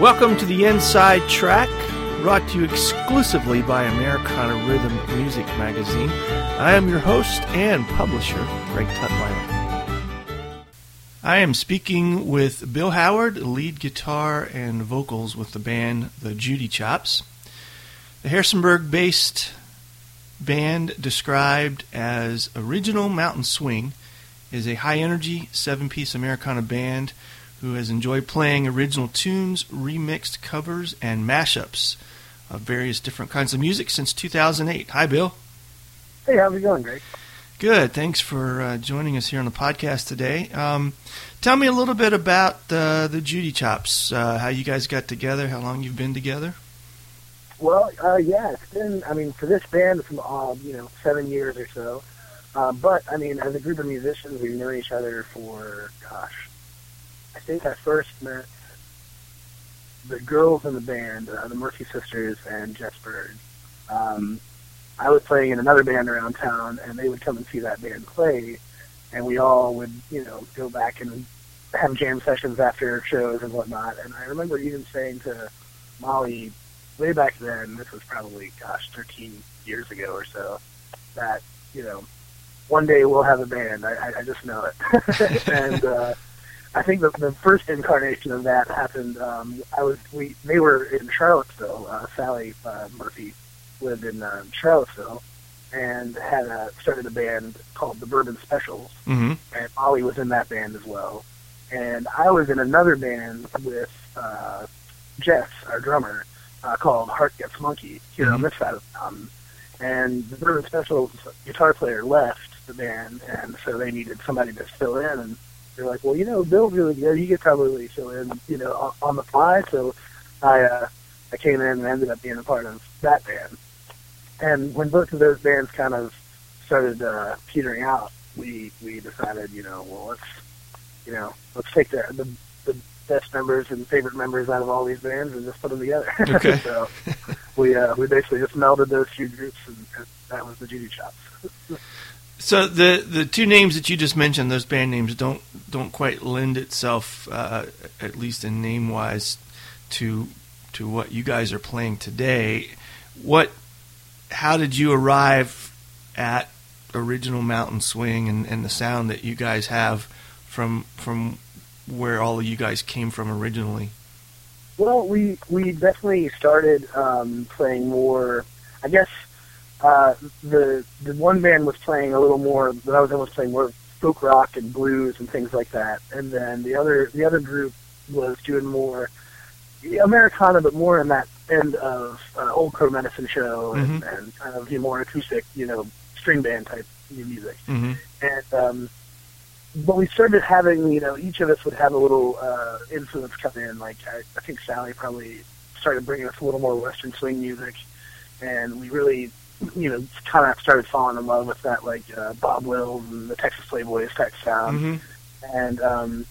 Welcome to the Inside Track, brought to you exclusively by Americana Rhythm Music Magazine. I am your host and publisher, Greg Tutwiler. I am speaking with Bill Howard, lead guitar and vocals with the band The Judy Chops. The Harrisonburg based band, described as Original Mountain Swing, is a high energy seven piece Americana band who has enjoyed playing original tunes, remixed covers, and mashups of various different kinds of music since 2008. Hi, Bill. Hey, how's it going, Greg? Good. Thanks for uh, joining us here on the podcast today. Um, tell me a little bit about uh, the Judy Chops, uh, how you guys got together, how long you've been together. Well, uh, yeah, it's been, I mean, for this band, it's, uh, you know, seven years or so. Uh, but, I mean, as a group of musicians, we've known each other for, gosh, think I first met the girls in the band, uh, the Murphy Sisters and Jess Bird. Um, I was playing in another band around town, and they would come and see that band play, and we all would, you know, go back and have jam sessions after shows and whatnot. And I remember even saying to Molly way back then, this was probably, gosh, 13 years ago or so, that, you know, one day we'll have a band. I, I, just know it. and, uh, I think the, the first incarnation of that happened. Um, I was we they were in Charlottesville. Uh, Sally uh, Murphy lived in uh, Charlottesville and had a, started a band called the Bourbon Specials, Mm-hmm. and Molly was in that band as well. And I was in another band with uh, Jess, our drummer, uh, called Heart Gets Monkey here on Mhm. this side of the mountain. And the Bourbon Specials guitar player left the band, and so they needed somebody to fill in. And they're like, well, you know, Bill's really good. He could probably fill in, you know, on, on the fly. So I uh, I came in and ended up being a part of that band. And when both of those bands kind of started uh, petering out, we we decided, you know, well, let's you know, let's take the the, the best members and favorite members out of all these bands and just put them together. Okay. so we uh, we basically just melded those two groups, and, and that was the Judy Chops. So the the two names that you just mentioned, those band names, don't don't quite lend itself, uh, at least in name wise, to to what you guys are playing today. What? How did you arrive at original Mountain Swing and, and the sound that you guys have from from where all of you guys came from originally? Well, we we definitely started um, playing more. I guess uh, the the one band was playing a little more. The other one was playing more folk rock and blues and things like that. And then the other the other group was doing more Americana, but more in that end of uh, Old Crow Medicine Show and, and kind of you know, more acoustic, you know, string band type music. Mm-hmm. And um, but we started having, you know, each of us would have a little uh, influence come in. Like I, I think Sally probably started bringing us a little more Western swing music, and we really, you know, kind of started falling in love with that, like uh, Bob Wills and the Texas Playboys type sound. Mm-hmm. And um,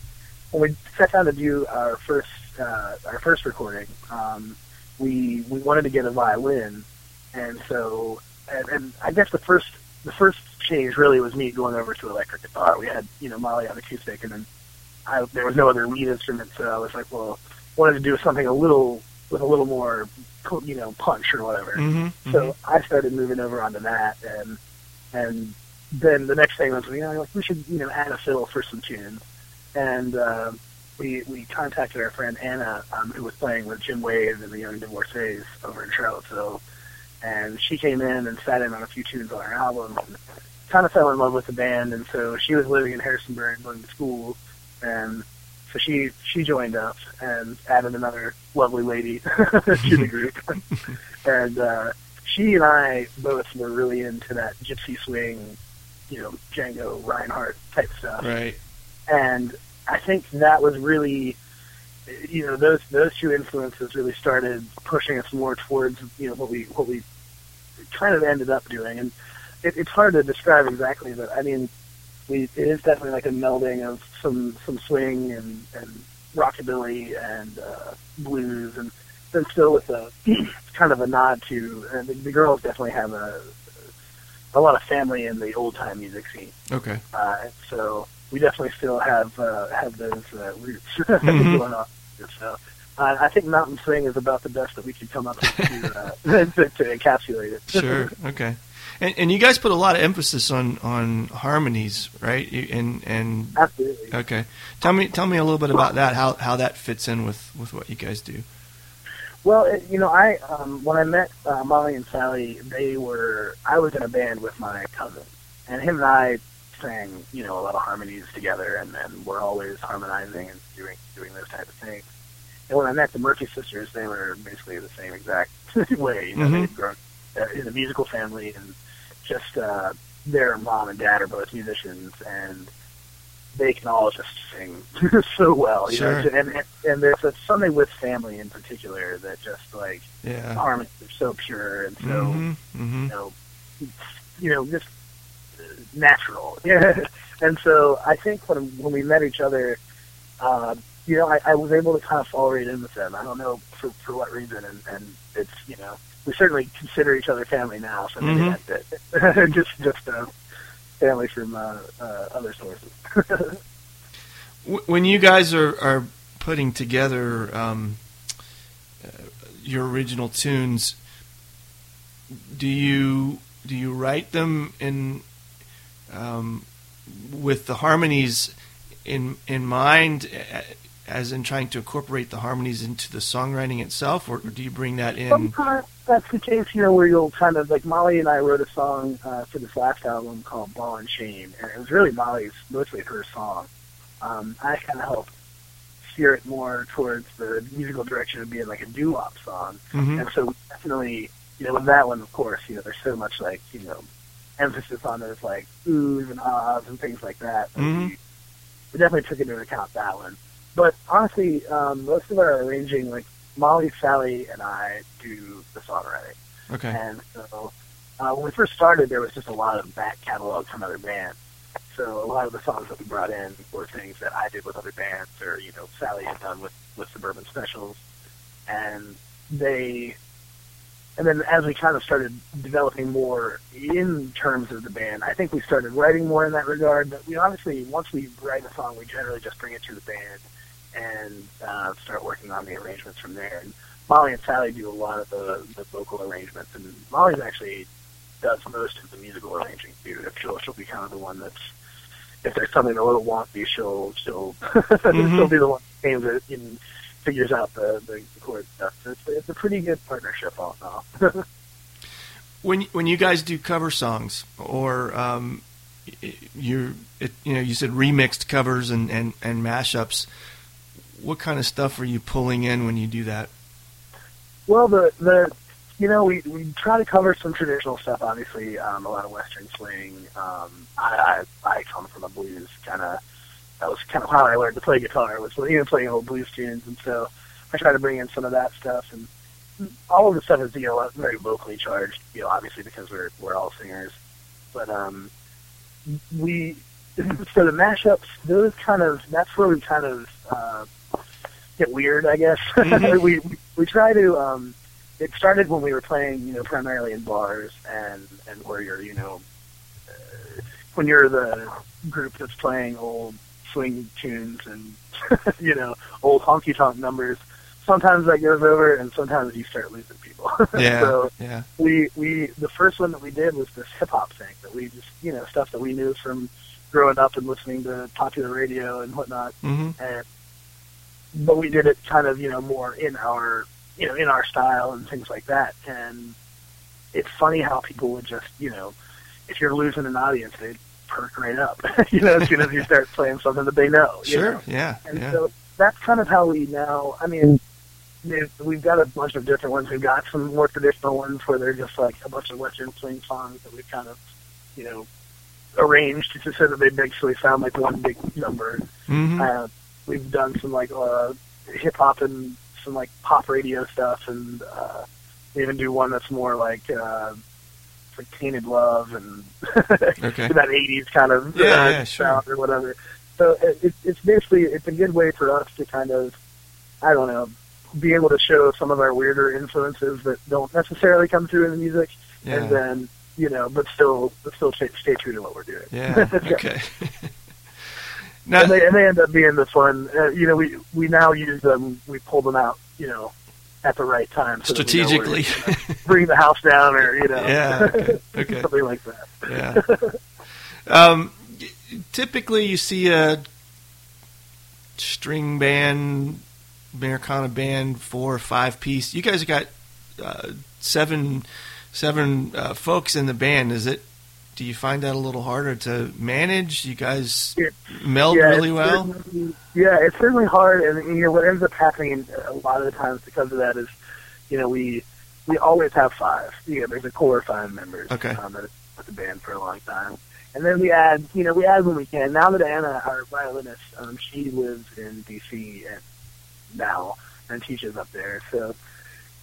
when we sat down to do our first uh, our first recording, um, we we wanted to get a violin, and so and, and I guess the first the first change really was me going over to electric guitar. We had you know Molly on acoustic, and then I, there was no other lead instrument, so I was like, well, wanted to do something a little with a little more you know punch or whatever. Mm-hmm. So I started moving over onto that, and and then the next thing was, you know, like we should you know add a fiddle for some tunes, and uh, we we contacted our friend Anna, um, who was playing with Jim Waive and the Young Divorcees over in Charlottesville, and she came in and sat in on a few tunes on our album. And kind of fell in love with the band, and so she was living in Harrisonburg, going to school, and so she she joined up and added another lovely lady to the group, and uh, she and I both were really into that gypsy swing, you know, Django Reinhardt type stuff, Right. and I think that was really, you know, those those two influences really started pushing us more towards you know what we what we kind of ended up doing, and it, it's hard to describe exactly, but I mean, we it is definitely like a melding of some some swing and and rockabilly and uh, blues, and then still with a kind of a nod to and the, the girls definitely have a a lot of family in the old time music scene. Okay. Uh, so we definitely still have uh, have those uh, roots Mhm. going on. So uh, I think mountain swing is about the best that we could come up with to, uh, to, to encapsulate it. Sure. Okay. And, and you guys put a lot of emphasis on, on harmonies, right? You, and and Absolutely. okay, tell me tell me a little bit about that. How how that fits in with, with what you guys do. Well, it, you know, I um, when I met uh, Molly and Sally, they were I was in a band with my cousin, and him and I sang, you know, a lot of harmonies together, and then we're always harmonizing and doing doing those type of things. And when I met the Murphy sisters, they were basically the same exact way. You know, Mhm. they'd grown in the musical family, and just uh, their mom and dad are both musicians, and they can all just sing so well. You know, and and, and there's a, something with family in particular that just like Yeah. harmonies are so pure and so hmm hmm you know, you know, just uh, natural. Yeah. and so I think when when we met each other, uh, you know, I, I was able to kind of fall right in with them. I don't know for for what reason, and and it's you know, we certainly consider each other family now. So maybe Mhm. that's it. just just uh, family from uh, uh, other sources. When you guys are, are putting together um, uh, your original tunes, do you do you write them in um, with the harmonies in in mind, as in trying to incorporate the harmonies into the songwriting itself, or, or do you bring that in? Sometimes that's the case, you know, where you'll kind of like Molly and I wrote a song uh, for this last album called Ball and Shame, and it was really Molly's, mostly her song. Um, I kind of helped steer it more towards the musical direction of being like a doo-wop song, Mhm. and so definitely, you know, with that one, of course, you know, there's so much like, you know, emphasis on those like oohs and ahs and things like that. Mhm. we, we definitely took into account that one. But honestly, um, most of our arranging, like Molly, Sally, and I do the songwriting. Okay. And so uh, when we first started, there was just a lot of back catalog from other bands. So a lot of the songs that we brought in were things that I did with other bands, or you know, Sally had done with with Suburban Specials, and they. And then as we kind of started developing more in terms of the band, I think we started writing more in that regard. But we honestly, once we write a song, we generally just bring it to the band and uh, start working on the arrangements from there. And Molly and Sally do a lot of the, the vocal arrangements, and Molly's actually does most of the musical arranging too. If she'll she'll be kind of the one that's if there's something a little wonky, she'll she'll she'll be the one who names it and figures out the the chord stuff. So it's, it's a pretty good partnership all in all. when when you guys do cover songs or um, you you know you said remixed covers and, and, and mashups, what kind of stuff are you pulling in when you do that? Well, the the you know we we try to cover some traditional stuff. Obviously, um, a lot of Western swing. Um, I, I I come from a blues kind of. That was kind of how I learned to play guitar. Was you know playing old blues tunes, and so I try to bring in some of that stuff. And all of the stuff is you know very vocally charged. You know, obviously because we're we're all singers. But um, we for the mashups, those kind of that's where we kind of uh, get weird, I guess. Mhm. we, we try to. Um, it started when we were playing, you know, primarily in bars and and where you're, you know, uh, when you're the group that's playing old swing tunes and you know old honky tonk numbers. Sometimes that goes over, and sometimes you start losing people. Yeah, so yeah, we we the first one that we did was this hip hop thing that we just you know stuff that we knew from growing up and listening to popular radio and whatnot hmm and but we did it kind of you know more in our you know in our style and things like that. And it's funny how people would just you know if you're losing an audience, they perk right up. you know, as soon as you start playing something that they know. you Sure. know? Yeah. And yeah. so that's kind of how we now. I mean, we've- got a bunch of different ones. We've got some more traditional ones where they're just like a bunch of Western swing songs that we've kind of, you know, arranged to so that they basically sound like one big number. Mhm. Uh, we've done some like uh, hip hop and some like pop radio stuff, and uh, we even do one that's more like. Uh, like tainted love and Okay. that '80s kind of Yeah, uh, yeah, sure. sound or whatever. So it, it, it's basically it's a good way for us to kind of I don't know be able to show some of our weirder influences that don't necessarily come through in the music, Yeah. and then you know, but still but still stay, stay true to what we're doing. Yeah. Okay. now, and they and they end up being the fun. Uh, you know, we we now use them. We pull them out. You know. At the right time, so that we know where to, strategically. you know, bring the house down, or you know, Yeah, okay, okay. something like that. yeah. Um, typically, you see a string band, Americana band, four or five piece. You guys got uh, seven, seven uh, folks in the band. Is it? Do you find that a little harder to manage? You guys Yeah. meld yeah, really well. Yeah, it's certainly hard, and you know what ends up happening a lot of the times because of that is, you know, we we always have five. You know, there's a core of five members Okay. um, that have with the band for a long time, and then we add, you know, we add when we can. Now that Anna, our violinist, um, she lives in D.C. and now and teaches up there, so.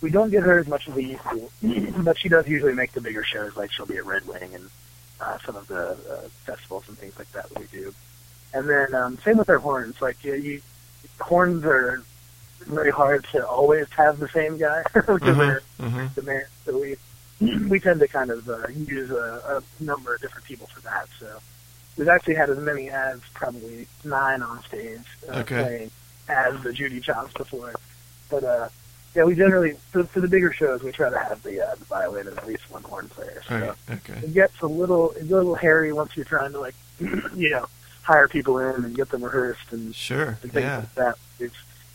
We don't get her as much as we used to, but she does usually make the bigger shows. Like she'll be at Red Wing and uh, some of the uh, festivals and things like that that we do. And then um, same with our horns. Like you, you, horns are very hard to always have the same guy because Mhm, they're mhm. the man. So we we tend to kind of uh, use a, a number of different people for that. So we've actually had as many as probably nine on stage uh, Okay. playing as the Judy Chops before. But uh, yeah, we generally for, for the bigger shows we try to have the uh, the violin and at least one horn player. So Okay. Okay. it gets a little it gets a little hairy once you're trying to like you know hire people in and get them rehearsed and, Sure. and things Yeah. like that. We've,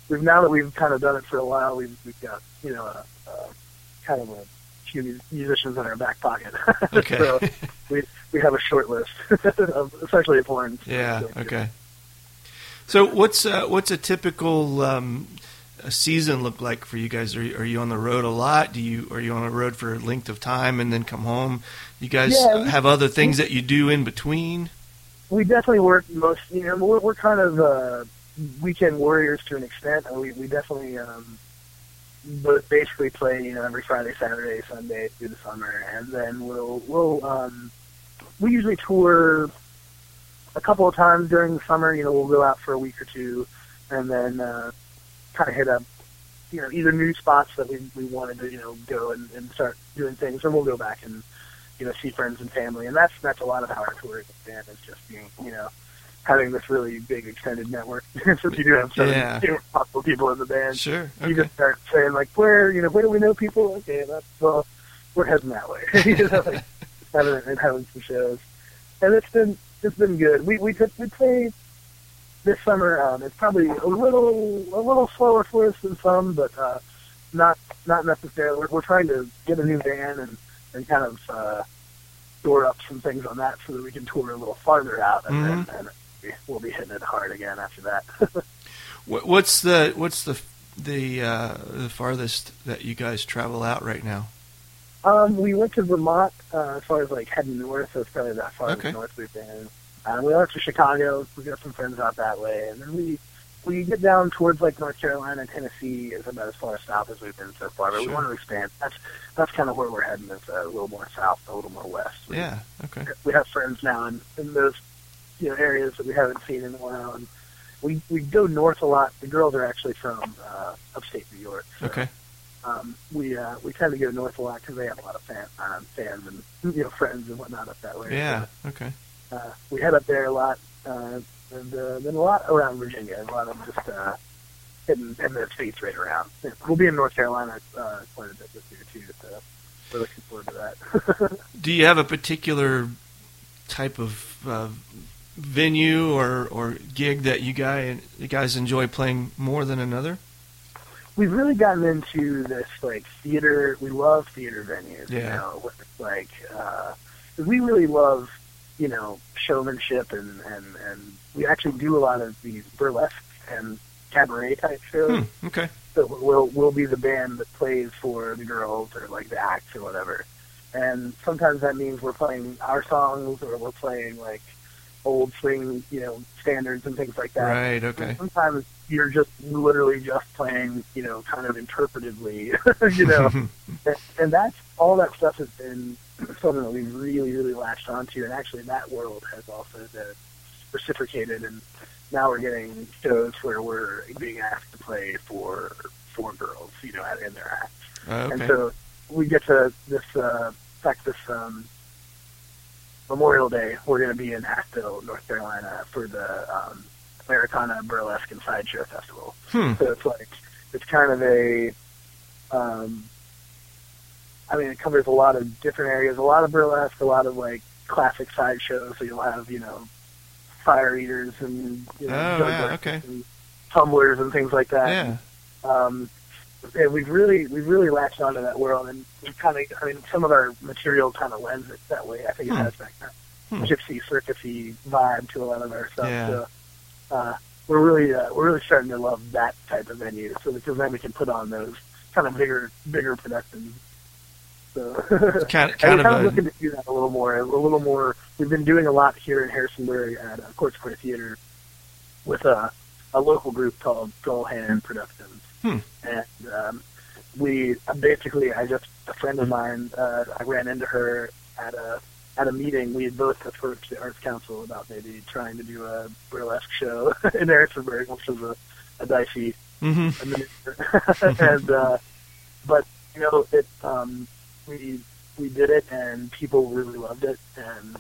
we've now that we've kind of done it for a while, we've we've got you know a, a kind of a few musicians in our back pocket. Okay. so we we have a short list of especially of horns. Yeah. So, Okay. So what's uh, what's a typical um, a season look like for you guys? Are you, are you on the road a lot? Do you are you on the road for a length of time and then come home? You guys Yeah, we- have other things that you do in between? we definitely work most. You know, we're, we're kind of uh, weekend warriors to an extent. We we definitely um, but basically play you know every Friday, Saturday, Sunday through the summer, and then we'll we'll um, we usually tour a couple of times during the summer. You know, we'll go out for a week or two, and then uh, kind of hit up you know either new spots that we we wanted to you know go and, and start doing things, or we'll go back and you know see friends and family, and that's that's a lot of how our tour is been is just being you know having this really big extended network since you do have so Yeah. many possible people in the band Sure. you just start saying like, where you know, where do we know people? Okay, that's well, we're heading that way. you know, like, having and having some shows, and it's been it's been good. We we took we played this summer. Um, it's probably a little a little slower for us than some, but uh, not not necessarily. We're, we're trying to get a new van and and kind of uh, store up some things on that so that we can tour a little farther out, and then and we- we'll be hitting it hard again after that. What's the what's the the uh, the farthest that you guys travel out right now? Um, we went to Vermont uh, as far as like heading north. So it's probably that far Okay. north we've been. Uh, we went to Chicago. We got some friends out that way, and then we we get down towards like North Carolina, Tennessee is about as far south as we've been so far. But we want to expand. That's that's kind of where we're heading. Is uh, a little more south, a little more west. We, Yeah. Okay. we have friends now in, in those you know areas that we haven't seen in a while. And we we go north a lot. The girls are actually from uh, upstate New York. so Okay. um, we uh, we tend to go north a lot because they have a lot of fan, um, fans and you know friends and whatnot up that way. Yeah. Okay. Uh, we head up there a lot, uh, and uh, then a lot around Virginia. A lot of just uh, hitting, hitting the states right around. We'll be in North Carolina uh, quite a bit this year too. So we're looking forward to that. Do you have a particular type of uh, venue or or gig that you guys you guys enjoy playing more than another? We've really gotten into this like theater. We love theater venues. You Yeah. know, like uh, we really love you know showmanship and and and we actually do a lot of these burlesque and cabaret type shows. Hmm, okay. So we'll we'll be the band that plays for the girls or like the acts or whatever. And sometimes that means we're playing our songs or we're playing like old swing, you know, standards and things like that. Right. Okay. Sometimes you're just literally just playing, you know, kind of interpretively, you know, and, and that's all that stuff has been something that we've really, really latched onto, and actually that world has also been reciprocated, and now we're getting shows where we're being asked to play for for girls, you know, in their acts, Uh, and so we get to this, uh, in fact, this um, Memorial Day, we're going to be in Asheville, North Carolina, for the um, Americana Burlesque and Sideshow Festival. Hmm. So it's like it's kind of a, um, I mean, it covers a lot of different areas, a lot of burlesque, a lot of like classic sideshows. So you'll have you know, fire eaters and you know, Oh, yeah, okay. and tumblers and things like that. Yeah. Um, and we've really we've really latched onto that world, and we kind of I mean some of our material kind of lends it that way. I think it Hmm. has that kind Hmm. gypsy circusy vibe to a lot of our stuff. Yeah. So uh, we're really uh, we're really starting to love that type of venue, so because then we can put on those kind of bigger bigger productions. So Kind, and kind we're kind of of a looking to do that a little more. A little more. We've been doing a lot here in Harrisonburg at uh, Court Square Theater with a a local group called Gull Hand Productions, Hmm. and um, we basically I just a friend of mine. Uh, I ran into her at a at a meeting. We had both approached the Arts Council about maybe trying to do a burlesque show in Harrisonburg, which was a, a dicey hmm and uh, but you know it um, we we did it and people really loved it and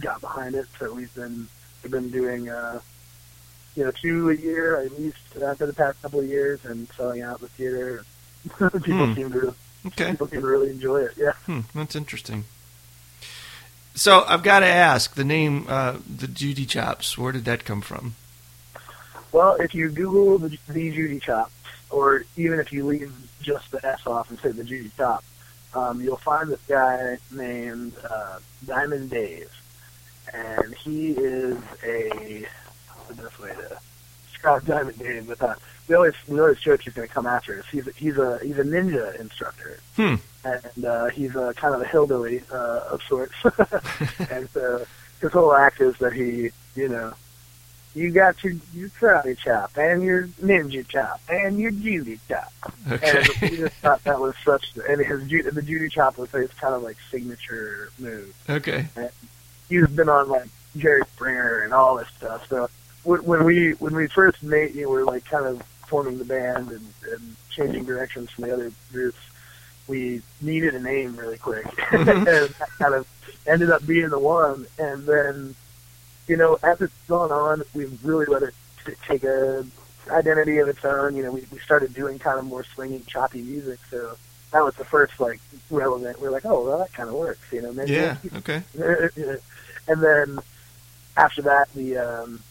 got behind it. So we've been we've been doing uh, you know two a year at least uh, for the past couple of years and selling out the theater. people Hmm. seem to Okay. people seem to really enjoy it. Yeah. Hmm, that's interesting. So I've got to ask the name, uh, the Judy Chops. Where did that come from? Well, if you Google the, the Judy Chop, or even if you leave just the S off and say the Judy Chop, um, you'll find this guy named uh, Diamond Dave, and he is a what's the best way to describe Diamond Dave? But uh, we always we always joke he's going to come after us. He's a, he's a he's a ninja instructor, Hmm. and uh, he's a kind of a hillbilly uh, of sorts. and so his whole act is that he, you know, you got your your karate chop and your ninja chop and your Judy chop. Okay. And we just thought that was such, and his the Judy chop was his kind of like signature move. okay. He's been on like Jerry Springer and all this stuff. So when we when we first made, you know, we were like kind of forming the band and, and changing directions from the other groups. We needed a name really quick, mm-hmm. and that kind of ended up being the one. And then, you know, as it's gone on, we've really let it t- take a identity of its own. You know, we, we started doing kind of more swinging, choppy music. So that was the first like relevant. We're like, oh, well, that kind of works. You know, maybe Yeah. Okay. and then after that, the um,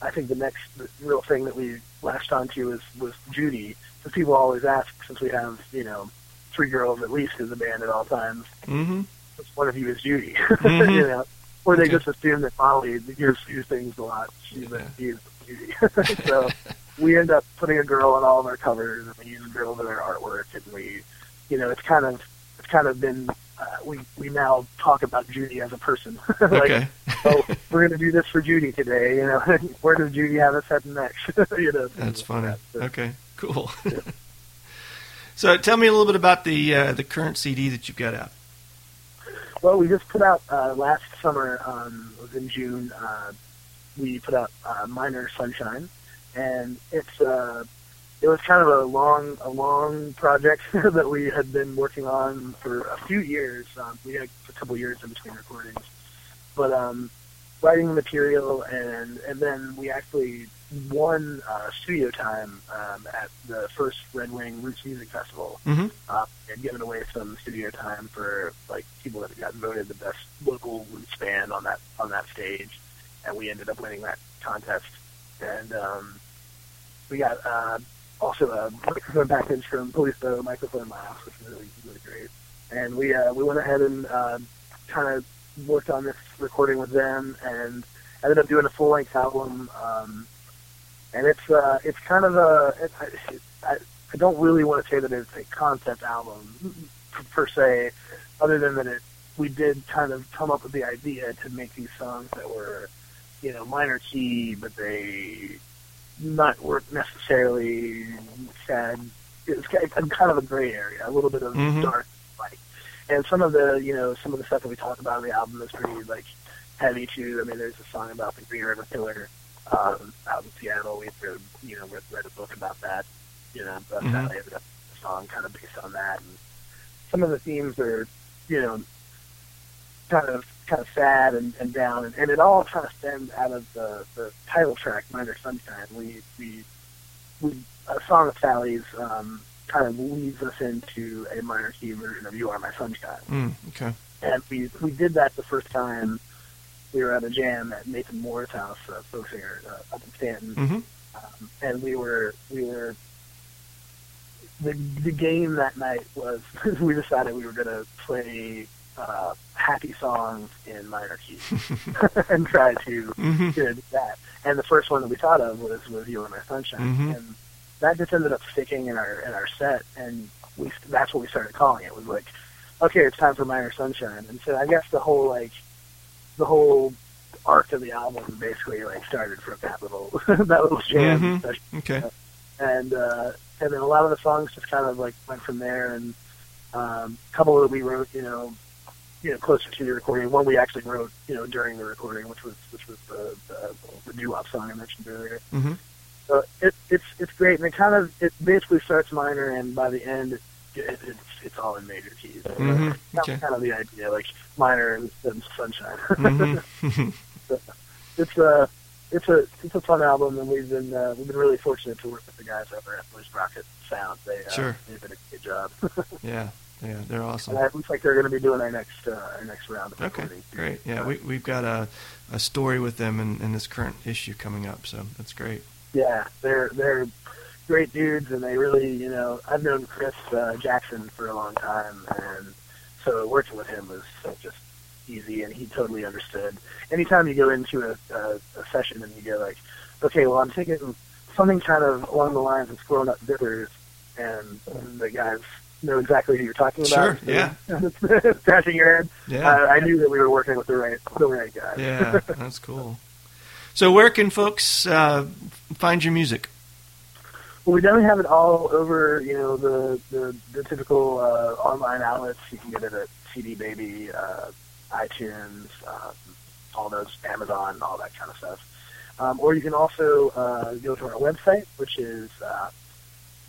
I think the next real thing that we latched onto was was Judy. Because people always ask, since we have you know three girls at least in the band at all times, Mm-hmm. which one of you is Judy? Mhm. you know, or they Okay. just assume that Molly hears hears things a lot. She's Yeah. a, she's Judy. so we end up putting a girl on all of our covers, and we use girls in our artwork, and we, you know, it's kind of it's kind of been. Uh, we we now talk about Judy as a person. like, Okay. oh, we're going to do this for Judy today. You know, where does Judy have us heading next? you know, That's like funny. that. So, Okay. Cool. so tell me a little bit about the uh, the current CD that you've got out. Well, we just put out uh, last summer. Um, it was in June. Uh, we put out uh, Minor Sunshine, and it's uh, it was kind of a long a long project that we had been working on for a few years. Um, we had a couple years in between recordings, but um, writing the material and and then we actually won uh, studio time um, at the first Red Wing Roots Music Festival Mm-hmm. uh, and given away some studio time for like people that got voted the best local roots band on that on that stage. and we ended up winning that contest. And um, we got uh, also a microphone package from Peluso Microphone Labs, which was really really great. And we uh, we went ahead and uh, kind of worked on this recording with them, and ended up doing a full length album. Um, and it's uh, it's kind of a it, I, I don't really want to say that it's a concept album per se, other than that it we did kind of come up with the idea to make these songs that were, you know, minor key, but they not weren't necessarily sad. It was kind of a gray area, a little bit of Mhm. dark. And some of the, you know, some of the stuff that we talk about on the album is pretty like heavy too. I mean, there's a song about the Green River Killer um, out in Seattle. We read, you know, read, read a book about that. You know, but Mhm. that ended up a song kind of based on that. And some of the themes are, you know, kind of kind of sad and, and down, and, and it all kind of stems out of the, the title track, Minor Sunshine. We we we a song of Sally's um, kind of leads us into a minor key version of "You Are My Sunshine," Mm, okay. and we we did that the first time we were at a jam at Nathan Moore's house, uh, folk singer uh, up in Staunton, hmm um, and we were we were the the game that night was we decided we were going to play uh, happy songs in minor key and try to hmm do that. And the first one that we thought of was was "You Are My Sunshine," Mhm. and that just ended up sticking in our in our set, and we that's what we started calling it. it was like, okay, it's time for Minor Sunshine, and so I guess the whole like the whole arc of the album basically like started from that little that little jam Mhm. session Okay. and uh, and then a lot of the songs just kind of like went from there. And um, a couple that we wrote, you know, you know, closer to the recording. One we actually wrote, you know, during the recording, which was which was the the, the doo wop song I mentioned earlier. hmm So it, it's it's great, and it kind of it basically starts minor, and by the end, it, it, it's it's all in major keys. Mhm. That Okay. kind of the idea, like minor and, and sunshine. hmm it's a it's a it's a fun album, and we've been uh, we've been really fortunate to work with the guys over at Blue Sprocket Sound. They uh, Sure. they've done a good job, yeah. Yeah. They're awesome. and it looks like they're going to be doing our next uh, our next round of Okay, recording. great. Yeah, we, we've got a, a story with them in, in this current issue coming up, so that's great. Yeah, they're they're great dudes, and they really you know I've known Chris uh, Jackson for a long time, and so working with him was uh, just easy, and he totally understood. Anytime you go into a, a, a session and you go like, okay, well I'm thinking something kind of along the lines of Squirrel Nut Zippers, and, and the guys know exactly who you're talking about. Sure, yeah. Scratching your head. Yeah. Uh, I knew that we were working with the right the right guy. yeah, that's cool. So, where can folks uh, find your music? Well, we definitely have it all over, you know, the the, the typical uh, online outlets. You can get it at CD Baby, uh, iTunes, um, all those, Amazon, all that kind of stuff. Um, or you can also uh, go to our website, which is uh,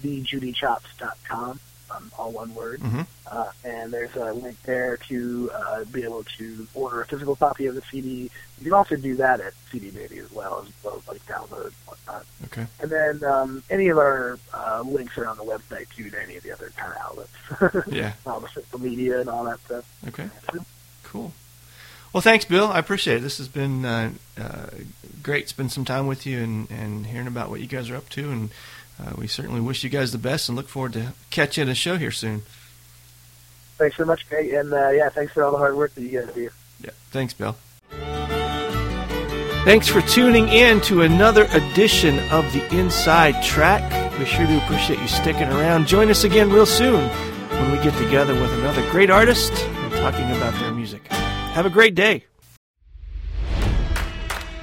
thejudychops.com, um, all one word. Mhm. Uh, and there's a link there to uh, be able to order a physical copy of the CD. You can also do that at CD Baby as well, as well as like download and whatnot. Okay. And then um, any of our uh, links are on the website too to any of the other kind of outlets. Yeah. all the social media and all that stuff. Okay. Cool. Well, thanks, Bill. I appreciate it. This has been uh, uh, great. Spend some time with you and, and hearing about what you guys are up to. And uh, we certainly wish you guys the best and look forward to catch you at a show here soon. Thanks so much, Kate, and uh, yeah, thanks for all the hard work that you guys do. Yeah. Thanks, Bill. Thanks for tuning in to another edition of the Inside Track. We sure do appreciate you sticking around. Join us again real soon when we get together with another great artist and talking about their music. Have a great day.